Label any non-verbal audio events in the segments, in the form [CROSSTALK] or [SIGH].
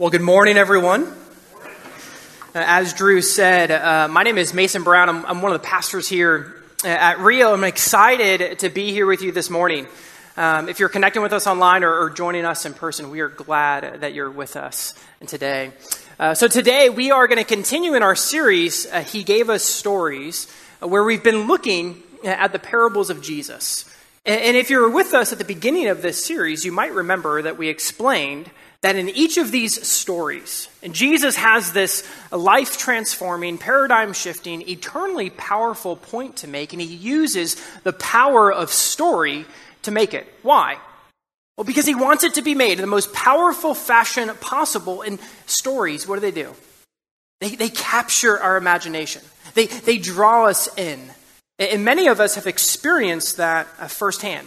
Well, good morning, everyone. Uh, as Drew said, uh, my name is Mason Brown. I'm, I'm, one of the pastors here uh, at Rio. I'm excited to be here with you this morning. Um, if you're connecting with us online or, or, joining us in person, we are glad that you're with us today. Uh, so, today we are going to continue in our series, uh, He Gave Us Stories, where we've been looking at the parables of Jesus. And, and if you were with us at the beginning of this series, you might remember that we explained that in each of these stories, and Jesus has this life transforming, paradigm shifting, eternally powerful point to make, and he uses the power of story to make it. Why? Well, because he wants it to be made in the most powerful fashion possible. In stories, what do they do? They, they capture our imagination, they, they draw us in. And many of us have experienced that uh, firsthand.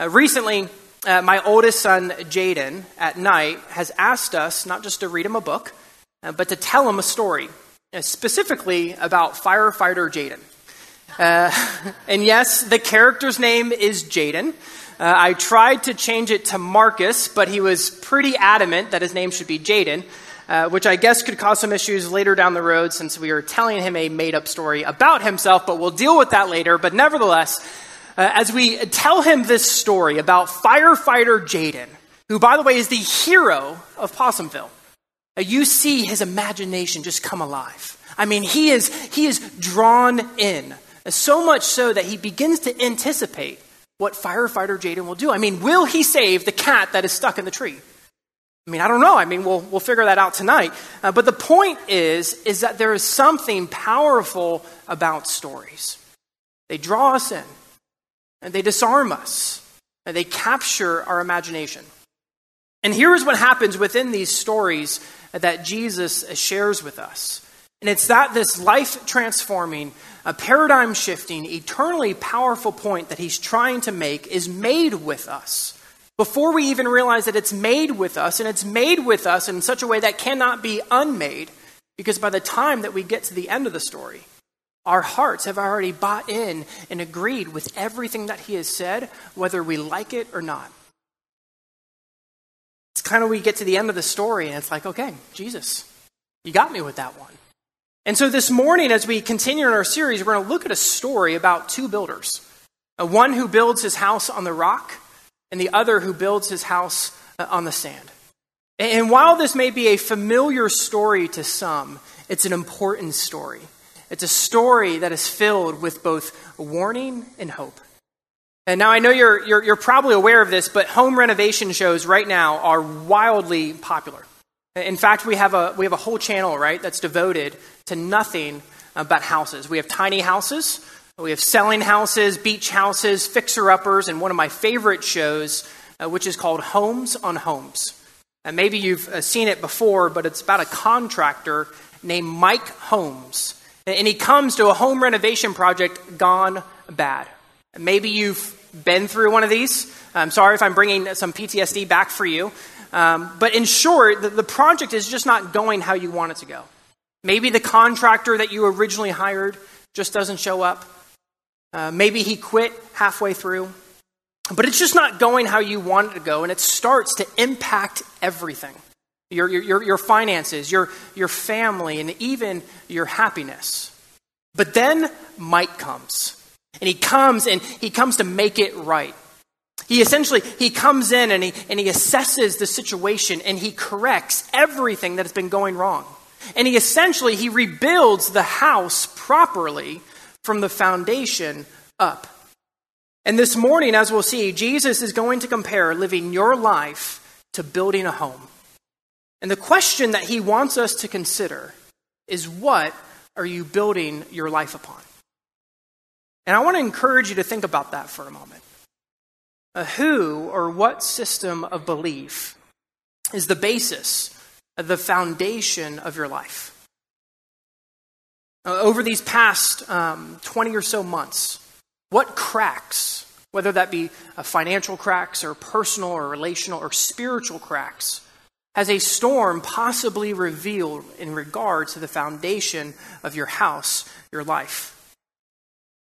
Uh, recently, uh, my oldest son, Jaden, at night has asked us not just to read him a book, uh, but to tell him a story, uh, specifically about firefighter Jaden. Uh, [LAUGHS] and yes, the character's name is Jaden. Uh, I tried to change it to Marcus, but he was pretty adamant that his name should be Jaden. Uh, which I guess could cause some issues later down the road since we are telling him a made up story about himself, but we'll deal with that later. But nevertheless, uh, as we tell him this story about firefighter Jaden, who, by the way, is the hero of Possumville. Uh, you see his imagination just come alive. I mean, he is, he is drawn in, uh, so much so that he begins to anticipate what firefighter Jaden will do. I mean, will he save the cat that is stuck in the tree? I mean, I don't know. I mean, we'll, we'll figure that out tonight. Uh, but the point is, is that there is something powerful about stories. They draw us in. And they disarm us, and they capture our imagination. And here is what happens within these stories that Jesus shares with us. And it's that this life transforming, a paradigm shifting, eternally powerful point that he's trying to make is made with us. Before we even realize that it's made with us, and it's made with us in such a way that cannot be unmade, because by the time that we get to the end of the story, our hearts have already bought in and agreed with everything that he has said, whether we like it or not. It's kind of we get to the end of the story and it's like, okay, Jesus, you got me with that one. And so this morning, as we continue in our series, we're going to look at a story about two builders one who builds his house on the rock, and the other who builds his house uh, on the sand. And while this may be a familiar story to some, it's an important story. It's a story that is filled with both warning and hope. And now I know you're, you're, you're, probably aware of this, but home renovation shows right now are wildly popular. In fact, we have a, we have a whole channel, right, that's devoted to nothing but houses. We have tiny houses, we have selling houses, beach houses, fixer uppers, and one of my favorite shows, uh, which is called Holmes on Homes. And maybe you've uh, seen it before, but it's about a contractor named Mike Holmes and he comes to a home renovation project gone bad. Maybe you've been through one of these. I'm sorry if I'm bringing some PTSD back for you. Um, but in short, the, the project is just not going how you want it to go. Maybe the contractor that you originally hired just doesn't show up. Uh, maybe he quit halfway through. But it's just not going how you want it to go, and it starts to impact everything your, your, your finances, your, your family, and even your happiness. But then Mike comes. And he comes and he comes to make it right. He essentially he comes in and he and he assesses the situation and he corrects everything that has been going wrong. And he essentially he rebuilds the house properly from the foundation up. And this morning as we'll see Jesus is going to compare living your life to building a home. And the question that he wants us to consider is what are you building your life upon? And I want to encourage you to think about that for a moment. Uh, who or what system of belief is the basis, the foundation of your life? Uh, over these past um, 20 or so months, what cracks, whether that be uh, financial cracks or personal or relational or spiritual cracks, has a storm possibly revealed in regard to the foundation of your house, your life?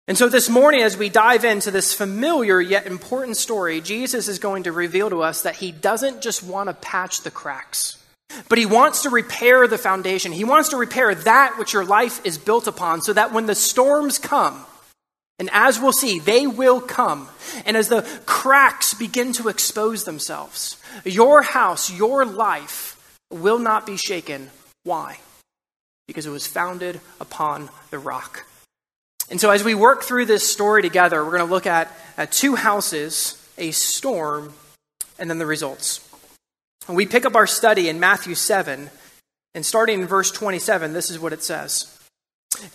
And so this morning, as we dive into this familiar yet important story, Jesus is going to reveal to us that he doesn't just want to patch the cracks. But he wants to repair the foundation. He wants to repair that which your life is built upon so that when the storms come, and as we'll see, they will come, and as the cracks begin to expose themselves, your house, your life will not be shaken. Why? Because it was founded upon the rock. And so, as we work through this story together, we're going to look at, at two houses, a storm, and then the results. And we pick up our study in Matthew 7, and starting in verse 27, this is what it says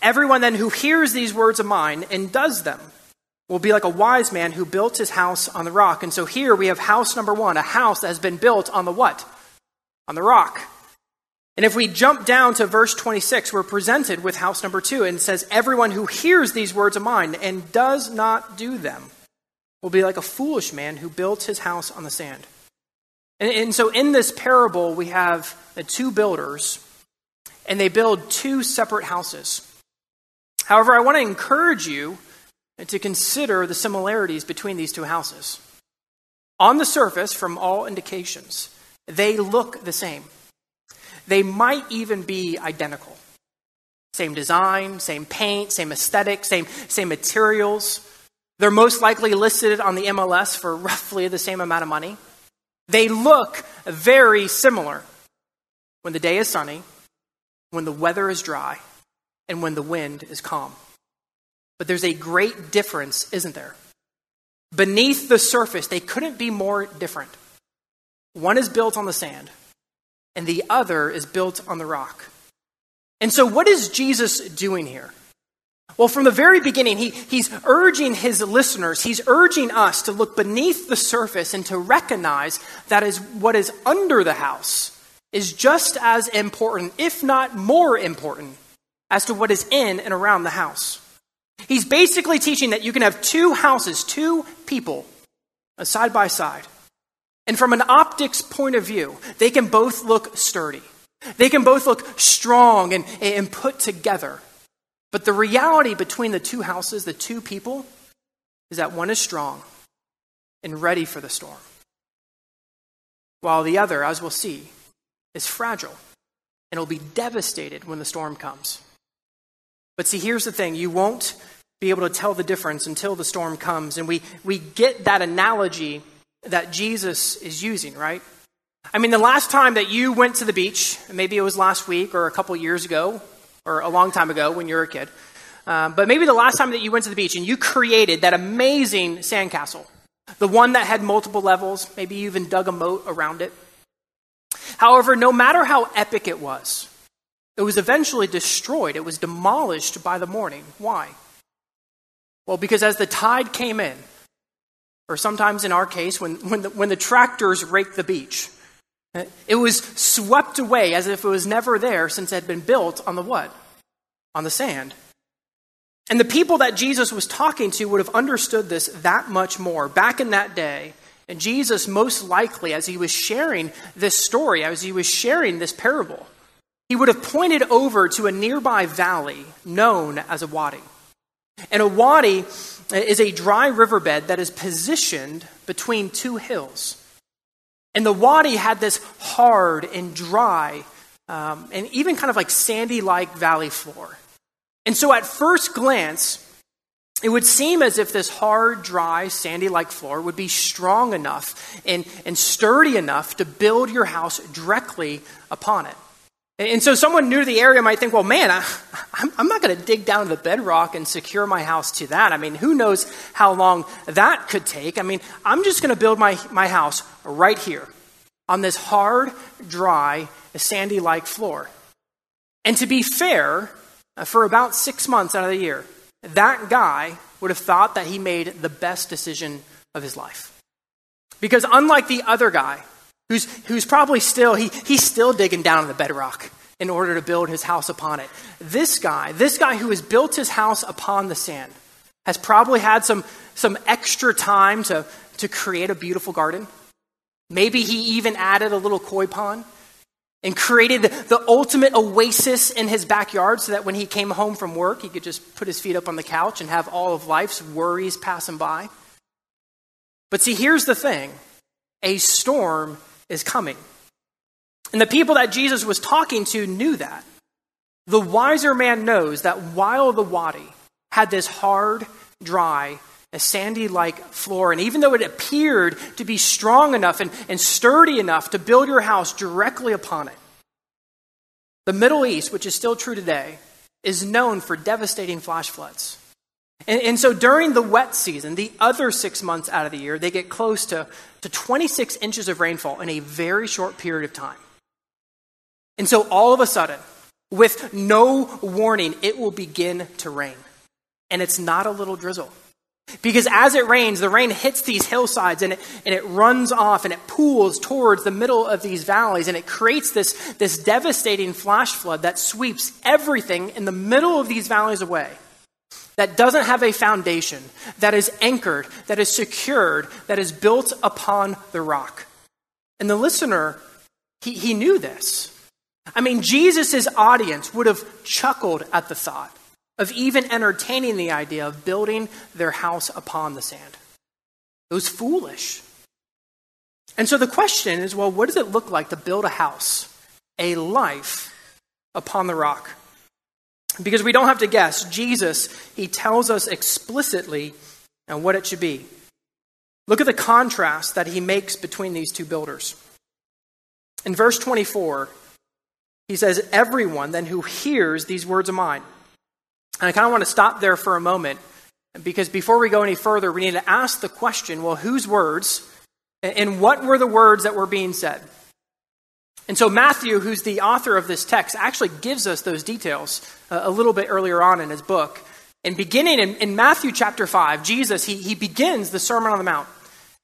Everyone then who hears these words of mine and does them will be like a wise man who built his house on the rock. And so here we have house number one, a house that has been built on the what? On the rock. And if we jump down to verse 26, we're presented with house number two, and says, Everyone who hears these words of mine and does not do them will be like a foolish man who built his house on the sand. And, and so in this parable, we have the two builders, and they build two separate houses. However, I want to encourage you to consider the similarities between these two houses. On the surface, from all indications, they look the same. They might even be identical. Same design, same paint, same aesthetic, same, same materials. They're most likely listed on the MLS for [LAUGHS] roughly the same amount of money. They look very similar when the day is sunny, when the weather is dry, and when the wind is calm. But there's a great difference, isn't there? Beneath the surface, they couldn't be more different. One is built on the sand, and the other is built on the rock. And so, what is Jesus doing here? Well, from the very beginning, he, he's urging his listeners, he's urging us to look beneath the surface and to recognize that is what is under the house is just as important, if not more important, as to what is in and around the house. He's basically teaching that you can have two houses, two people, uh, side by side. And from an optics point of view, they can both look sturdy. They can both look strong and, and put together. But the reality between the two houses, the two people, is that one is strong and ready for the storm, while the other, as we'll see, is fragile and will be devastated when the storm comes. But see, here's the thing you won't be able to tell the difference until the storm comes. And we, we get that analogy that Jesus is using, right? I mean, the last time that you went to the beach, maybe it was last week or a couple years ago or a long time ago when you were a kid, um, but maybe the last time that you went to the beach and you created that amazing sandcastle, the one that had multiple levels, maybe you even dug a moat around it. However, no matter how epic it was, it was eventually destroyed. It was demolished by the morning. Why? Well, because as the tide came in, or sometimes in our case, when, when, the, when the tractors raked the beach, it was swept away as if it was never there since it had been built on the what? On the sand. And the people that Jesus was talking to would have understood this that much more. Back in that day, and Jesus, most likely, as he was sharing this story, as he was sharing this parable, he would have pointed over to a nearby valley known as a wadi. And a wadi is a dry riverbed that is positioned between two hills. And the wadi had this hard and dry um, and even kind of like sandy like valley floor. And so at first glance, it would seem as if this hard, dry, sandy like floor would be strong enough and, and sturdy enough to build your house directly upon it. And so someone new to the area might think, well, man, I, am not going to dig down to the bedrock and secure my house to that. I mean, who knows how long that could take? I mean, I'm just going to build my, my house right here on this hard, dry, sandy like floor. And to be fair, uh, for about six months out of the year, that guy would have thought that he made the best decision of his life. Because unlike the other guy who's, who's probably still, he, he's still digging down in the bedrock in order to build his house upon it. This guy, this guy who has built his house upon the sand, has probably had some, some extra time to, to create a beautiful garden. Maybe he even added a little koi pond and created the ultimate oasis in his backyard so that when he came home from work, he could just put his feet up on the couch and have all of life's worries pass him by. But see, here's the thing a storm is coming. And the people that Jesus was talking to knew that. The wiser man knows that while the wadi had this hard, dry, a sandy like floor, and even though it appeared to be strong enough and, and sturdy enough to build your house directly upon it, the Middle East, which is still true today, is known for devastating flash floods. And, and, so during the wet season, the other six months out of the year, they get close to, to 26 inches of rainfall in a very short period of time. And so all of a sudden, with no warning, it will begin to rain. And it's not a little drizzle. Because as it rains, the rain hits these hillsides and it, and it runs off and it pools towards the middle of these valleys and it creates this, this devastating flash flood that sweeps everything in the middle of these valleys away. That doesn't have a foundation, that is anchored, that is secured, that is built upon the rock. And the listener, he, he knew this. I mean, Jesus' audience would have chuckled at the thought of even entertaining the idea of building their house upon the sand. It was foolish. And so the question is well, what does it look like to build a house, a life upon the rock? Because we don't have to guess. Jesus, he tells us explicitly and what it should be. Look at the contrast that he makes between these two builders. In verse 24, he says, Everyone then who hears these words of mine. And I kind of want to stop there for a moment because before we go any further, we need to ask the question well, whose words and what were the words that were being said? And so Matthew, who's the author of this text, actually gives us those details uh, a little bit earlier on in his book. And beginning in, in Matthew chapter 5, Jesus, he, he begins the Sermon on the Mount.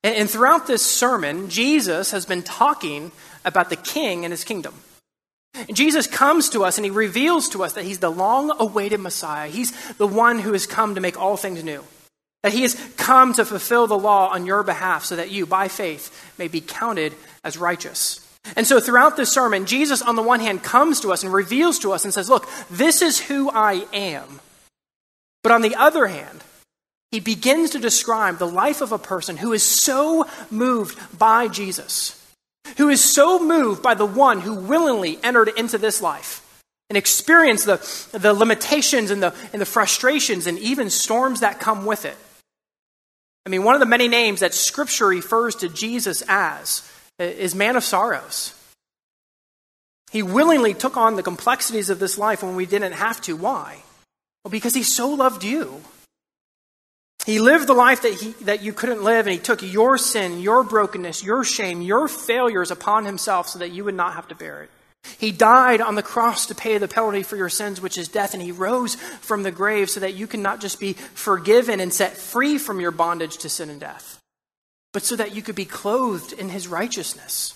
And, and throughout this sermon, Jesus has been talking about the king and his kingdom. And Jesus comes to us and he reveals to us that he's the long awaited Messiah. He's the one who has come to make all things new. That he has come to fulfill the law on your behalf so that you, by faith, may be counted as righteous. And so throughout this sermon, Jesus, on the one hand, comes to us and reveals to us and says, Look, this is who I am. But on the other hand, he begins to describe the life of a person who is so moved by Jesus who is so moved by the one who willingly entered into this life and experienced the, the limitations and the, and the frustrations and even storms that come with it. I mean, one of the many names that Scripture refers to Jesus as is man of sorrows. He willingly took on the complexities of this life when we didn't have to. Why? Well, because he so loved you. He lived the life that, he, that you couldn't live, and he took your sin, your brokenness, your shame, your failures upon himself so that you would not have to bear it. He died on the cross to pay the penalty for your sins, which is death, and he rose from the grave so that you can not just be forgiven and set free from your bondage to sin and death, but so that you could be clothed in his righteousness.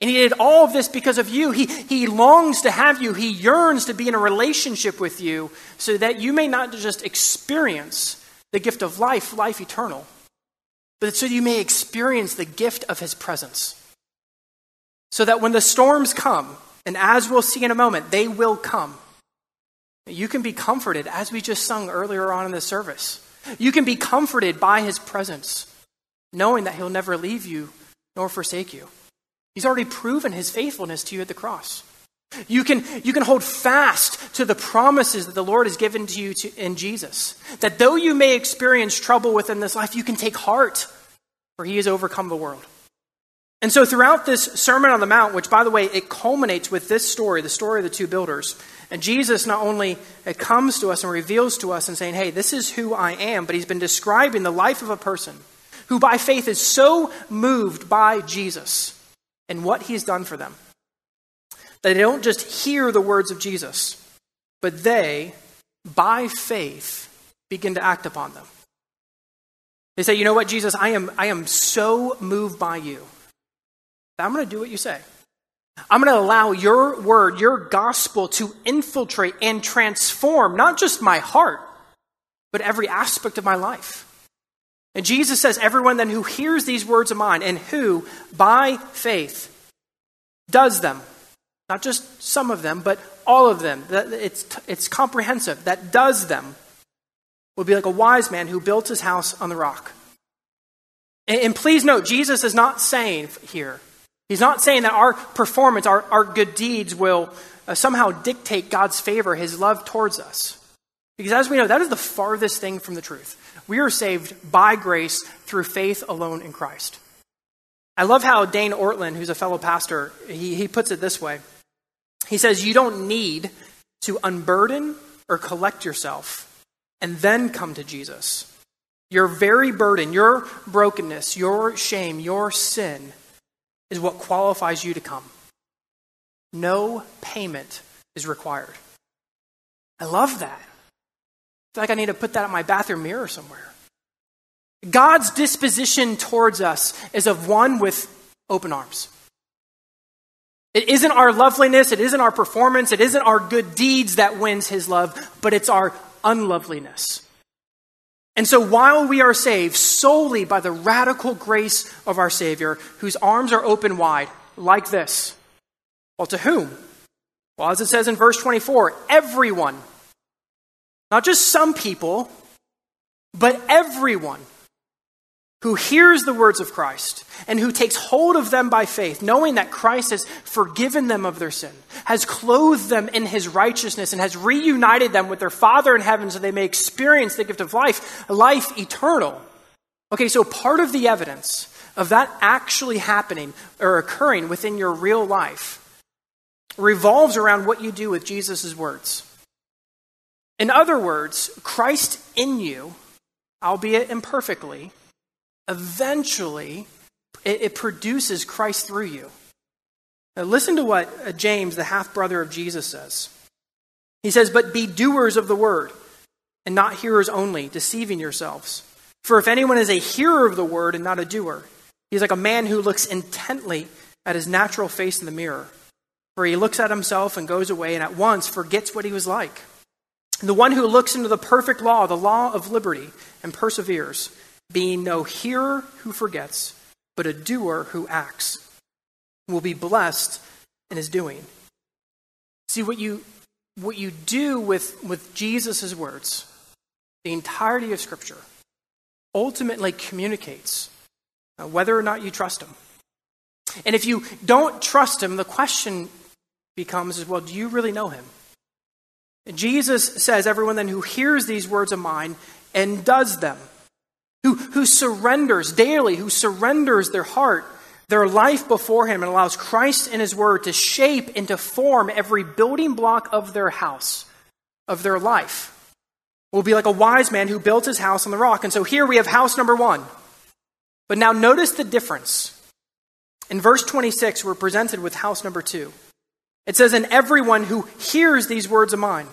And he did all of this because of you. He, he longs to have you. He yearns to be in a relationship with you so that you may not just experience the gift of life, life eternal, but so you may experience the gift of his presence. So that when the storms come, and as we'll see in a moment, they will come, you can be comforted, as we just sung earlier on in the service. You can be comforted by his presence, knowing that he'll never leave you nor forsake you. He's already proven his faithfulness to you at the cross. You can, you can hold fast to the promises that the Lord has given to you to, in Jesus. That though you may experience trouble within this life, you can take heart, for he has overcome the world. And so, throughout this Sermon on the Mount, which, by the way, it culminates with this story, the story of the two builders, and Jesus not only uh, comes to us and reveals to us and saying, hey, this is who I am, but he's been describing the life of a person who, by faith, is so moved by Jesus and what he's done for them that they don't just hear the words of Jesus, but they, by faith, begin to act upon them. They say, You know what, Jesus, I am, I am so moved by you that I'm going to do what you say. I'm going to allow your word, your gospel to infiltrate and transform not just my heart, but every aspect of my life. And Jesus says, Everyone then who hears these words of mine and who, by faith, does them, not just some of them, but all of them. It's, it's comprehensive. That does them will be like a wise man who built his house on the rock. And, and please note, Jesus is not saying here, He's not saying that our performance, our, our good deeds will uh, somehow dictate God's favor, his love towards us. Because as we know, that is the farthest thing from the truth. We are saved by grace through faith alone in Christ. I love how Dane Ortlund, who's a fellow pastor, he, he puts it this way. He says, You don't need to unburden or collect yourself and then come to Jesus. Your very burden, your brokenness, your shame, your sin is what qualifies you to come. No payment is required. I love that. I feel like I need to put that on my bathroom mirror somewhere. God's disposition towards us is of one with open arms. It isn't our loveliness, it isn't our performance, it isn't our good deeds that wins his love, but it's our unloveliness. And so while we are saved solely by the radical grace of our Savior, whose arms are open wide, like this, well, to whom? Well, as it says in verse 24, everyone. Not just some people, but everyone who hears the words of Christ and who takes hold of them by faith, knowing that Christ has forgiven them of their sin, has clothed them in his righteousness, and has reunited them with their Father in heaven so they may experience the gift of life, life eternal. Okay, so part of the evidence of that actually happening or occurring within your real life revolves around what you do with Jesus' words. In other words, Christ in you, albeit imperfectly, eventually it, it produces Christ through you. Now, listen to what uh, James, the half brother of Jesus, says. He says, But be doers of the word, and not hearers only, deceiving yourselves. For if anyone is a hearer of the word and not a doer, he's like a man who looks intently at his natural face in the mirror. For he looks at himself and goes away and at once forgets what he was like. The one who looks into the perfect law, the law of liberty, and perseveres, being no hearer who forgets, but a doer who acts, will be blessed in his doing. See, what you, what you do with, with Jesus' words, the entirety of Scripture, ultimately communicates uh, whether or not you trust him. And if you don't trust him, the question becomes is well, do you really know him? Jesus says, Everyone then who hears these words of mine and does them who, who surrenders daily, who surrenders their heart, their life before Him, and allows Christ and His Word to shape and to form every building block of their house, of their life. Will be like a wise man who built his house on the rock. And so here we have house number one. But now notice the difference. In verse 26, we're presented with house number two. It says, And everyone who hears these words of mine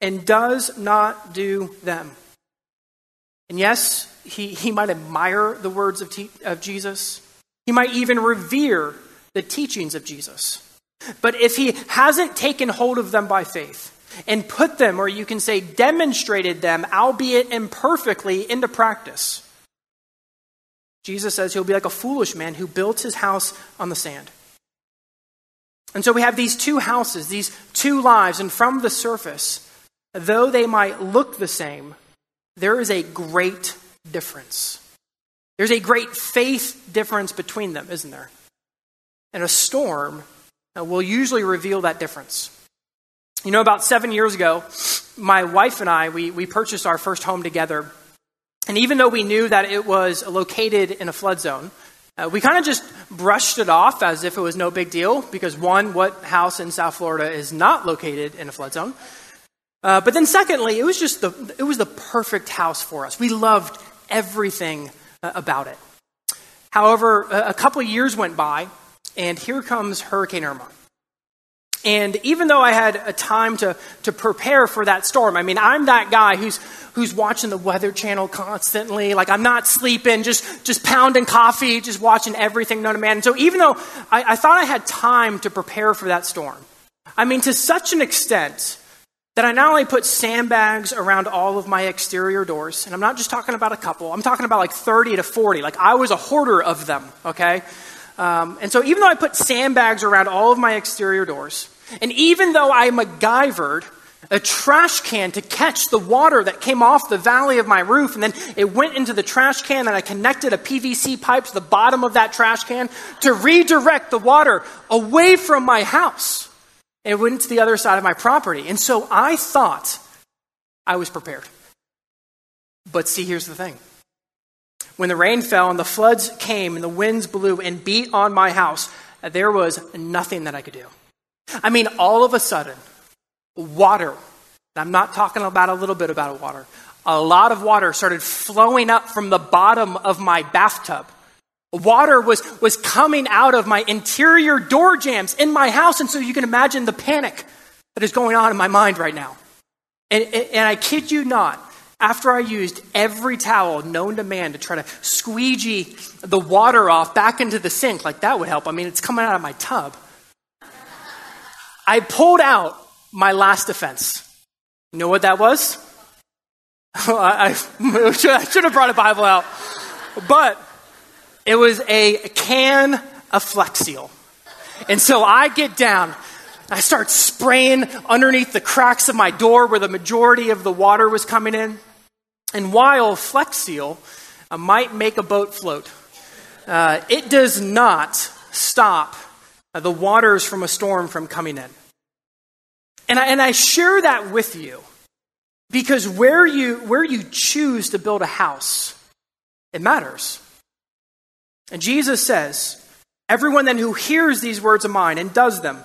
and does not do them. And yes, he, he might admire the words of, te- of Jesus. He might even revere the teachings of Jesus. But if he hasn't taken hold of them by faith and put them, or you can say demonstrated them, albeit imperfectly, into practice, Jesus says he'll be like a foolish man who built his house on the sand. And so we have these two houses, these two lives, and from the surface, though they might look the same, there is a great difference. There's a great faith difference between them, isn't there? And a storm uh, will usually reveal that difference. You know, about seven years ago, my wife and I, we, we purchased our first home together. And even though we knew that it was located in a flood zone, uh, we kind of just brushed it off as if it was no big deal because, one, what house in South Florida is not located in a flood zone? Uh, but then, secondly, it was just the, it was the perfect house for us. We loved everything uh, about it. However, a couple years went by, and here comes Hurricane Irma. And even though I had a time to, to prepare for that storm, I mean, I'm that guy who's, who's watching the Weather Channel constantly. Like, I'm not sleeping, just, just pounding coffee, just watching everything known to man. And so, even though I, I thought I had time to prepare for that storm, I mean, to such an extent that I not only put sandbags around all of my exterior doors, and I'm not just talking about a couple, I'm talking about like 30 to 40. Like I was a hoarder of them, okay? Um, and so even though I put sandbags around all of my exterior doors, and even though I MacGyvered a trash can to catch the water that came off the valley of my roof. And then it went into the trash can, and I connected a PVC pipe to the bottom of that trash can to redirect the water away from my house. It went to the other side of my property. And so I thought I was prepared. But see, here's the thing. When the rain fell and the floods came and the winds blew and beat on my house, there was nothing that I could do. I mean, all of a sudden, water. I'm not talking about a little bit about water. A lot of water started flowing up from the bottom of my bathtub. Water was, was coming out of my interior door jambs in my house. And so you can imagine the panic that is going on in my mind right now. And, and I kid you not, after I used every towel known to man to try to squeegee the water off back into the sink, like that would help. I mean, it's coming out of my tub. I pulled out my last defense. You know what that was? [LAUGHS] I, I, [LAUGHS] should have brought a Bible out. But it was a can of Flex Seal. And so I get down. I start spraying underneath the cracks of my door where the majority of the water was coming in. And while Flex Seal uh, might make a boat float, uh, it does not stop uh, the waters from a storm from coming in. And I, and I share that with you because where you, where you choose to build a house, it matters. And Jesus says, Everyone then who hears these words of mine and does them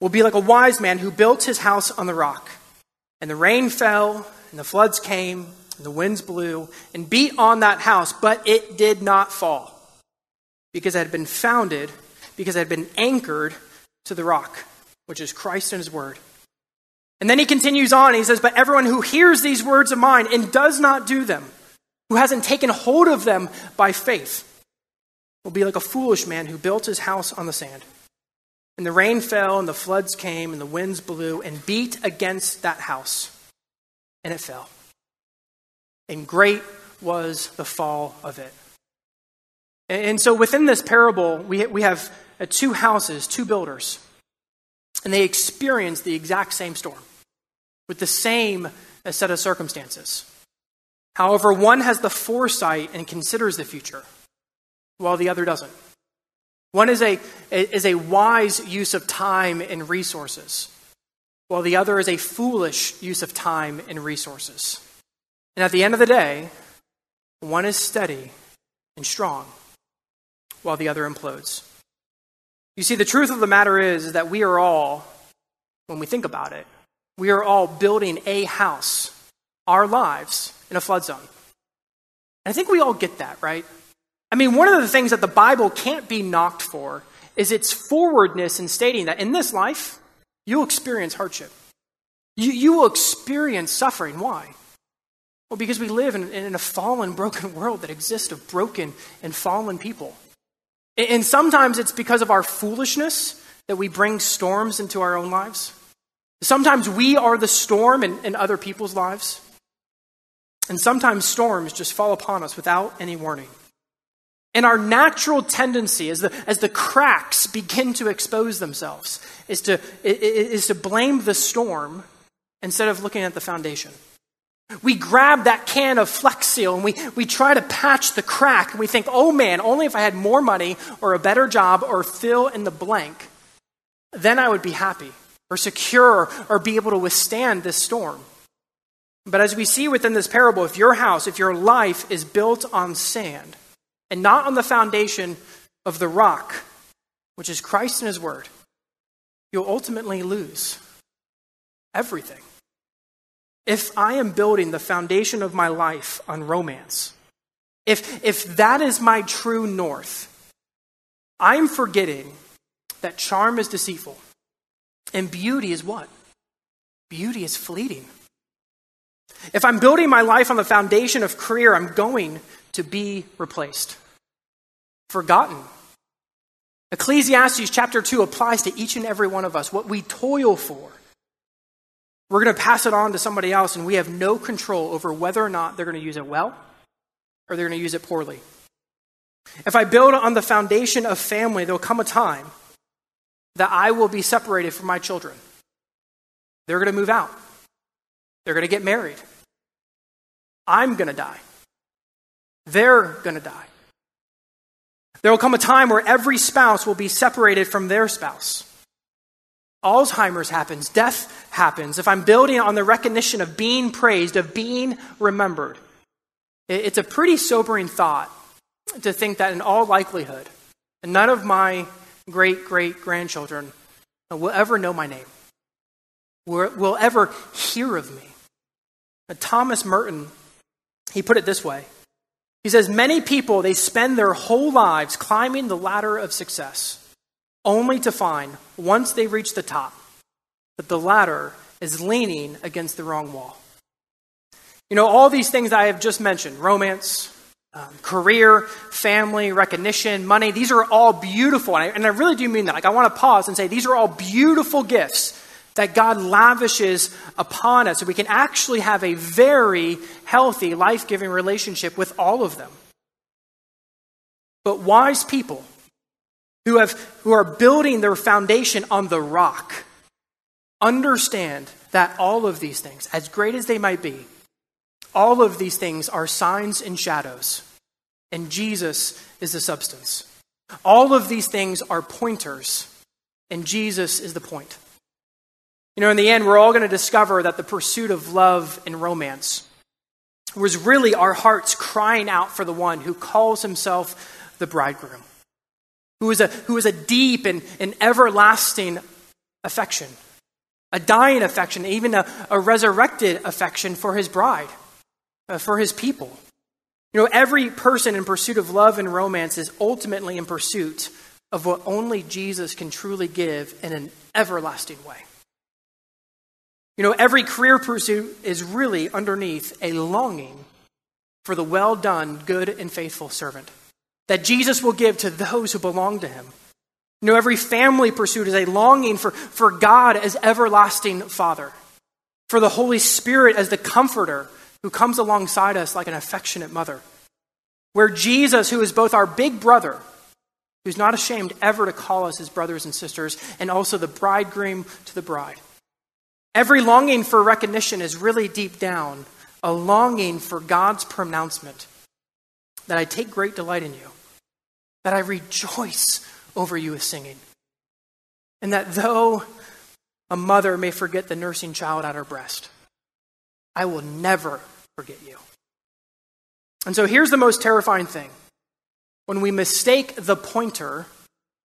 will be like a wise man who built his house on the rock. And the rain fell, and the floods came, and the winds blew, and beat on that house, but it did not fall, because it had been founded, because had been anchored to the rock, which is Christ and his word. And then he continues on, he says, But everyone who hears these words of mine and does not do them, who hasn't taken hold of them by faith, will be like a foolish man who built his house on the sand. And the rain fell, and the floods came, and the winds blew and beat against that house, and it fell. And great was the fall of it. And so within this parable, we, we have uh, two houses, two builders, and they experience the exact same storm with the same set of circumstances. However, one has the foresight and considers the future, while the other doesn't. One is a, is a wise use of time and resources, while the other is a foolish use of time and resources. And at the end of the day, one is steady and strong, while the other implodes. You see, the truth of the matter is, is that we are all, when we think about it, we are all building a house, our lives, in a flood zone. And I think we all get that, right? I mean, one of the things that the Bible can't be knocked for is its forwardness in stating that in this life, you'll experience hardship. You, you will experience suffering. Why? Well, because we live in, in a fallen, broken [LAUGHS] world that exists of broken and fallen people. And sometimes it's because of our foolishness that we bring storms into our own lives. Sometimes we are the storm in, in other people's lives. And sometimes storms just fall upon us without any warning. And our natural tendency, as the, as the cracks begin to expose themselves, is to, is to blame the storm instead of looking at the foundation. We grab that can of Flex Seal and we, we try to patch the crack and we think, oh man, only if I had more money or a better job or fill in the blank, then I would be happy or secure or be able to withstand this storm. But as we see within this parable, if your house, if your life is built on sand and not on the foundation of the rock, which is Christ and His Word, you'll ultimately lose everything. If I am building the foundation of my life on romance, if, if that is my true north, I'm forgetting that charm is deceitful and beauty is what? Beauty is fleeting. If I'm building my life on the foundation of career, I'm going to be replaced, forgotten. Ecclesiastes chapter 2 applies to each and every one of us. What we toil for, we're going to pass it on to somebody else, and we have no control over whether or not they're going to use it well or they're going to use it poorly. If I build on the foundation of family, there'll come a time that I will be separated from my children. They're going to move out. They're going to get married. I'm going to die. They're going to die. There will come a time where every spouse will be separated from their spouse. Alzheimer's happens, death happens. If I'm building on the recognition of being praised, of being remembered, it's a pretty sobering thought to think that in all likelihood, none of my great great grandchildren will ever know my name, will ever hear of me. Thomas Merton, he put it this way he says, Many people, they spend their whole lives climbing the ladder of success, only to find, once they reach the top, that the ladder is leaning against the wrong wall. You know, all these things I have just mentioned romance, um, career, family, recognition, money these are all beautiful. And I, and I really do mean that. Like, I want to pause and say these are all beautiful gifts that God lavishes upon us. So we can actually have a very healthy, life giving relationship with all of them. But wise people who, have, who are building their foundation on the rock understand that all of these things, as great as they might be, all of these things are signs and shadows, and Jesus is the substance. All of these things are pointers, and Jesus is the point. You know, in the end, we're all going to discover that the pursuit of love and romance was really our hearts crying out for the one who calls himself the bridegroom, who is a, who is a deep and, and everlasting affection, a dying affection, even a, a resurrected affection for his bride, uh, for his people. You know, every person in pursuit of love and romance is ultimately in pursuit of what only Jesus can truly give in an everlasting way. You know, every career pursuit is really underneath a longing for the well done, good, and faithful servant that Jesus will give to those who belong to him. You know, every family pursuit is a longing for, for God as everlasting Father, for the Holy Spirit as the comforter who comes alongside us like an affectionate mother. Where Jesus, who is both our big brother, who's not ashamed ever to call us his brothers and sisters, and also the bridegroom to the bride. Every longing for recognition is really deep down a longing for God's pronouncement that I take great delight in you, that I rejoice over you with singing, and that though a mother may forget the nursing child at her breast, I will never forget you. And so here's the most terrifying thing when we mistake the pointer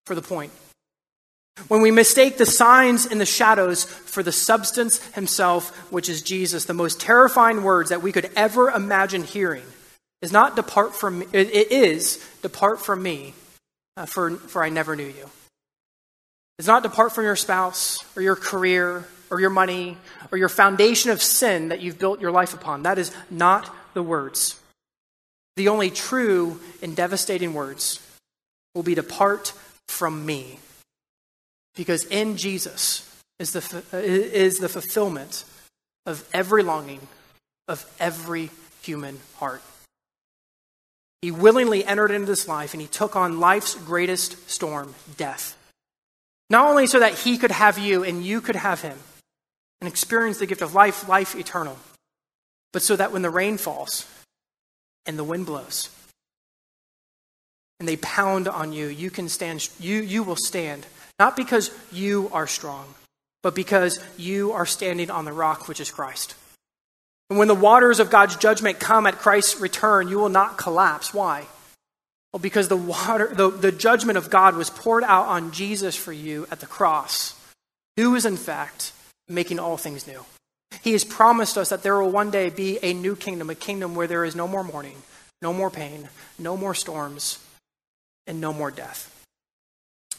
for the point. When we mistake the signs and the shadows for the substance himself, which is Jesus, the most terrifying words that we could ever imagine hearing is not depart from me, it is depart from me, uh, for, for I never knew you. It's not depart from your spouse or your career or your money or your foundation of sin that you've built your life upon. That is not the words. The only true and devastating words will be depart from me. Because in Jesus is the, is the fulfillment of every longing of every human heart. He willingly entered into this life and he took on life's greatest storm, death. Not only so that he could have you and you could have him and experience the gift of life, life eternal, but so that when the rain falls and the wind blows and they pound on you, you can stand, you, you will stand not because you are strong, but because you are standing on the rock, which is Christ. And when the waters of God's judgment come at Christ's return, you will not collapse. Why? Well, because the water, the, the judgment of God was poured out on Jesus for you at the cross, who is in fact making all things new. He has promised us that there will one day be a new kingdom, a kingdom where there is no more mourning, no more pain, no more storms, and no more death.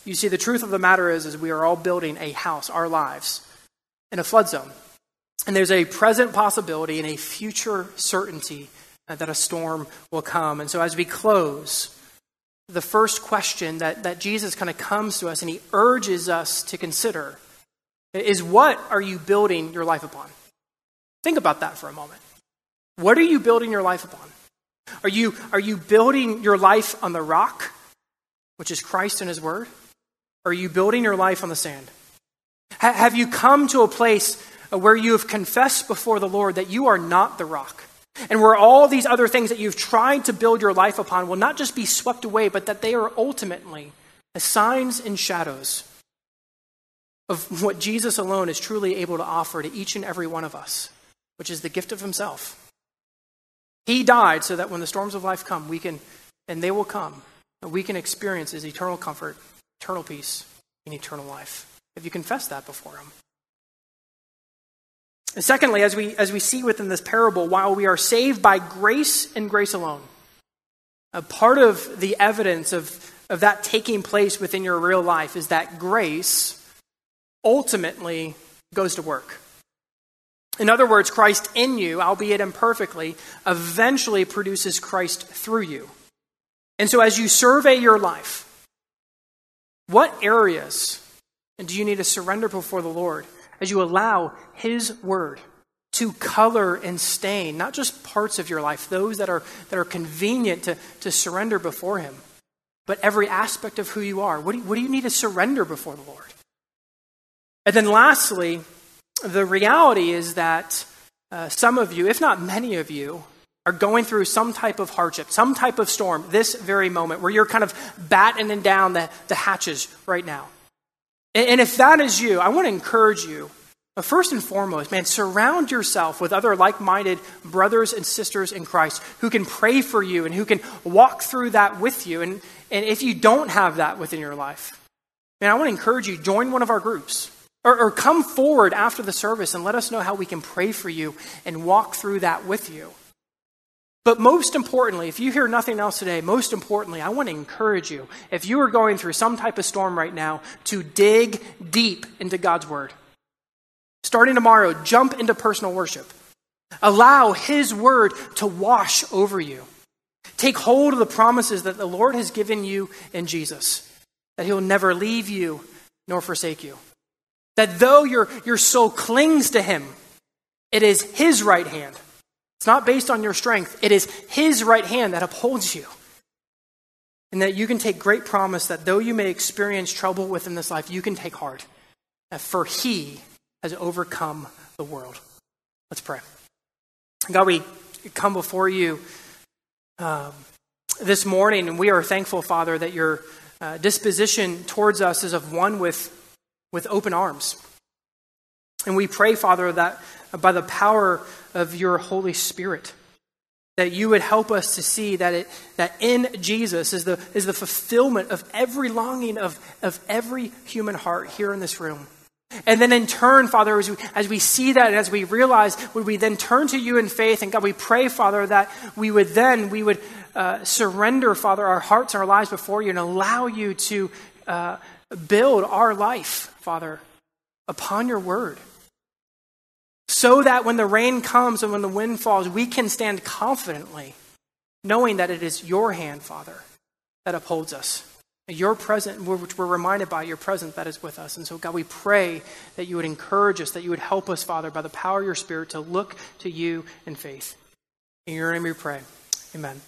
You see, the truth of the matter is, is we are all building a house, our lives, in a flood zone. And there's a present possibility and a future certainty that a storm will come. And so as we close, the first question that, that Jesus kind of comes to us and he urges us to consider is what are you building your life upon? Think about that for a moment. What are you building your life upon? Are you, are you building your life on the rock, which is Christ and his word? Or are you building your life on the sand? have you come to a place uh, Uh, where you have confessed before the Lord that you are not the rock, and where all these other things that you've tried to build your life upon will not just be swept away, but that they are ultimately as signs and shadows of what Jesus alone is truly able to offer to each and every one of us, which is the gift of Himself. He died so that when the storms of life come, we can, and they will come, we can experience His eternal comfort, eternal peace, and eternal life. If you confess that before Him. Secondly, as we, as we see within this parable, while we are saved by grace and grace alone, a part of the evidence of, of that taking place within your real life is that grace ultimately goes to work. In other words, Christ in you, albeit imperfectly, eventually produces Christ through you. And so as you survey your life, what areas do you need to surrender before the Lord as you allow His Word to color and stain not just parts of your life, those that are, that are convenient to, to surrender before Him, but every aspect of who you are? What do you, what do you need to surrender before the Lord? And then lastly, the reality is that uh, some of you, if not many of you, are going through some type of hardship, some type of storm this very moment where you're kind of battening down the, the hatches right now. And, if that is you, I want to encourage you. First and foremost, man, surround yourself with other like minded brothers and sisters in Christ who can pray for you and who can walk through that with you. And, and if you don't have that within your life, man, I want to encourage you, join one of our groups. Or, or come forward after the service and let us know how we can pray for you and walk through that with you. But most importantly, if you hear nothing else today, most importantly, I want to encourage you, if you are going through some type of storm right now, to dig deep into God's Word. Starting tomorrow, jump into personal worship. Allow His Word to wash over you. Take hold of the promises that the Lord has given you in Jesus, that He'll never leave you nor forsake you. That though your, your soul clings to him, it is his right hand. It's not based on your strength, it is his right hand that upholds you. And that you can take great promise that though you may experience trouble within this life, you can take heart. That for he has overcome the world. Let's pray. God, we come before you um, this morning, and we are thankful, Father, that your uh, disposition towards us is of one with with open arms. And we pray, Father, that by the power of your Holy Spirit, that you would help us to see that, it, that in Jesus is the, is the fulfillment of every longing of, of every human heart here in this room. And then in turn, Father, as we, as we see that and as we realize, would we then turn to you in faith? And God, we pray, Father, that we would then, we would uh, surrender, Father, our hearts and our lives before you and allow you to uh, build our life, Father, upon your word. So that when the rain comes and when the wind falls, we can stand confidently, knowing that it is your hand, Father, that upholds us. Your presence, which we're reminded by your presence that is with us. And so, God, we pray that you would encourage us, that you would help us, Father, by the power of your Spirit to look to you in faith. In your name we pray. Amen.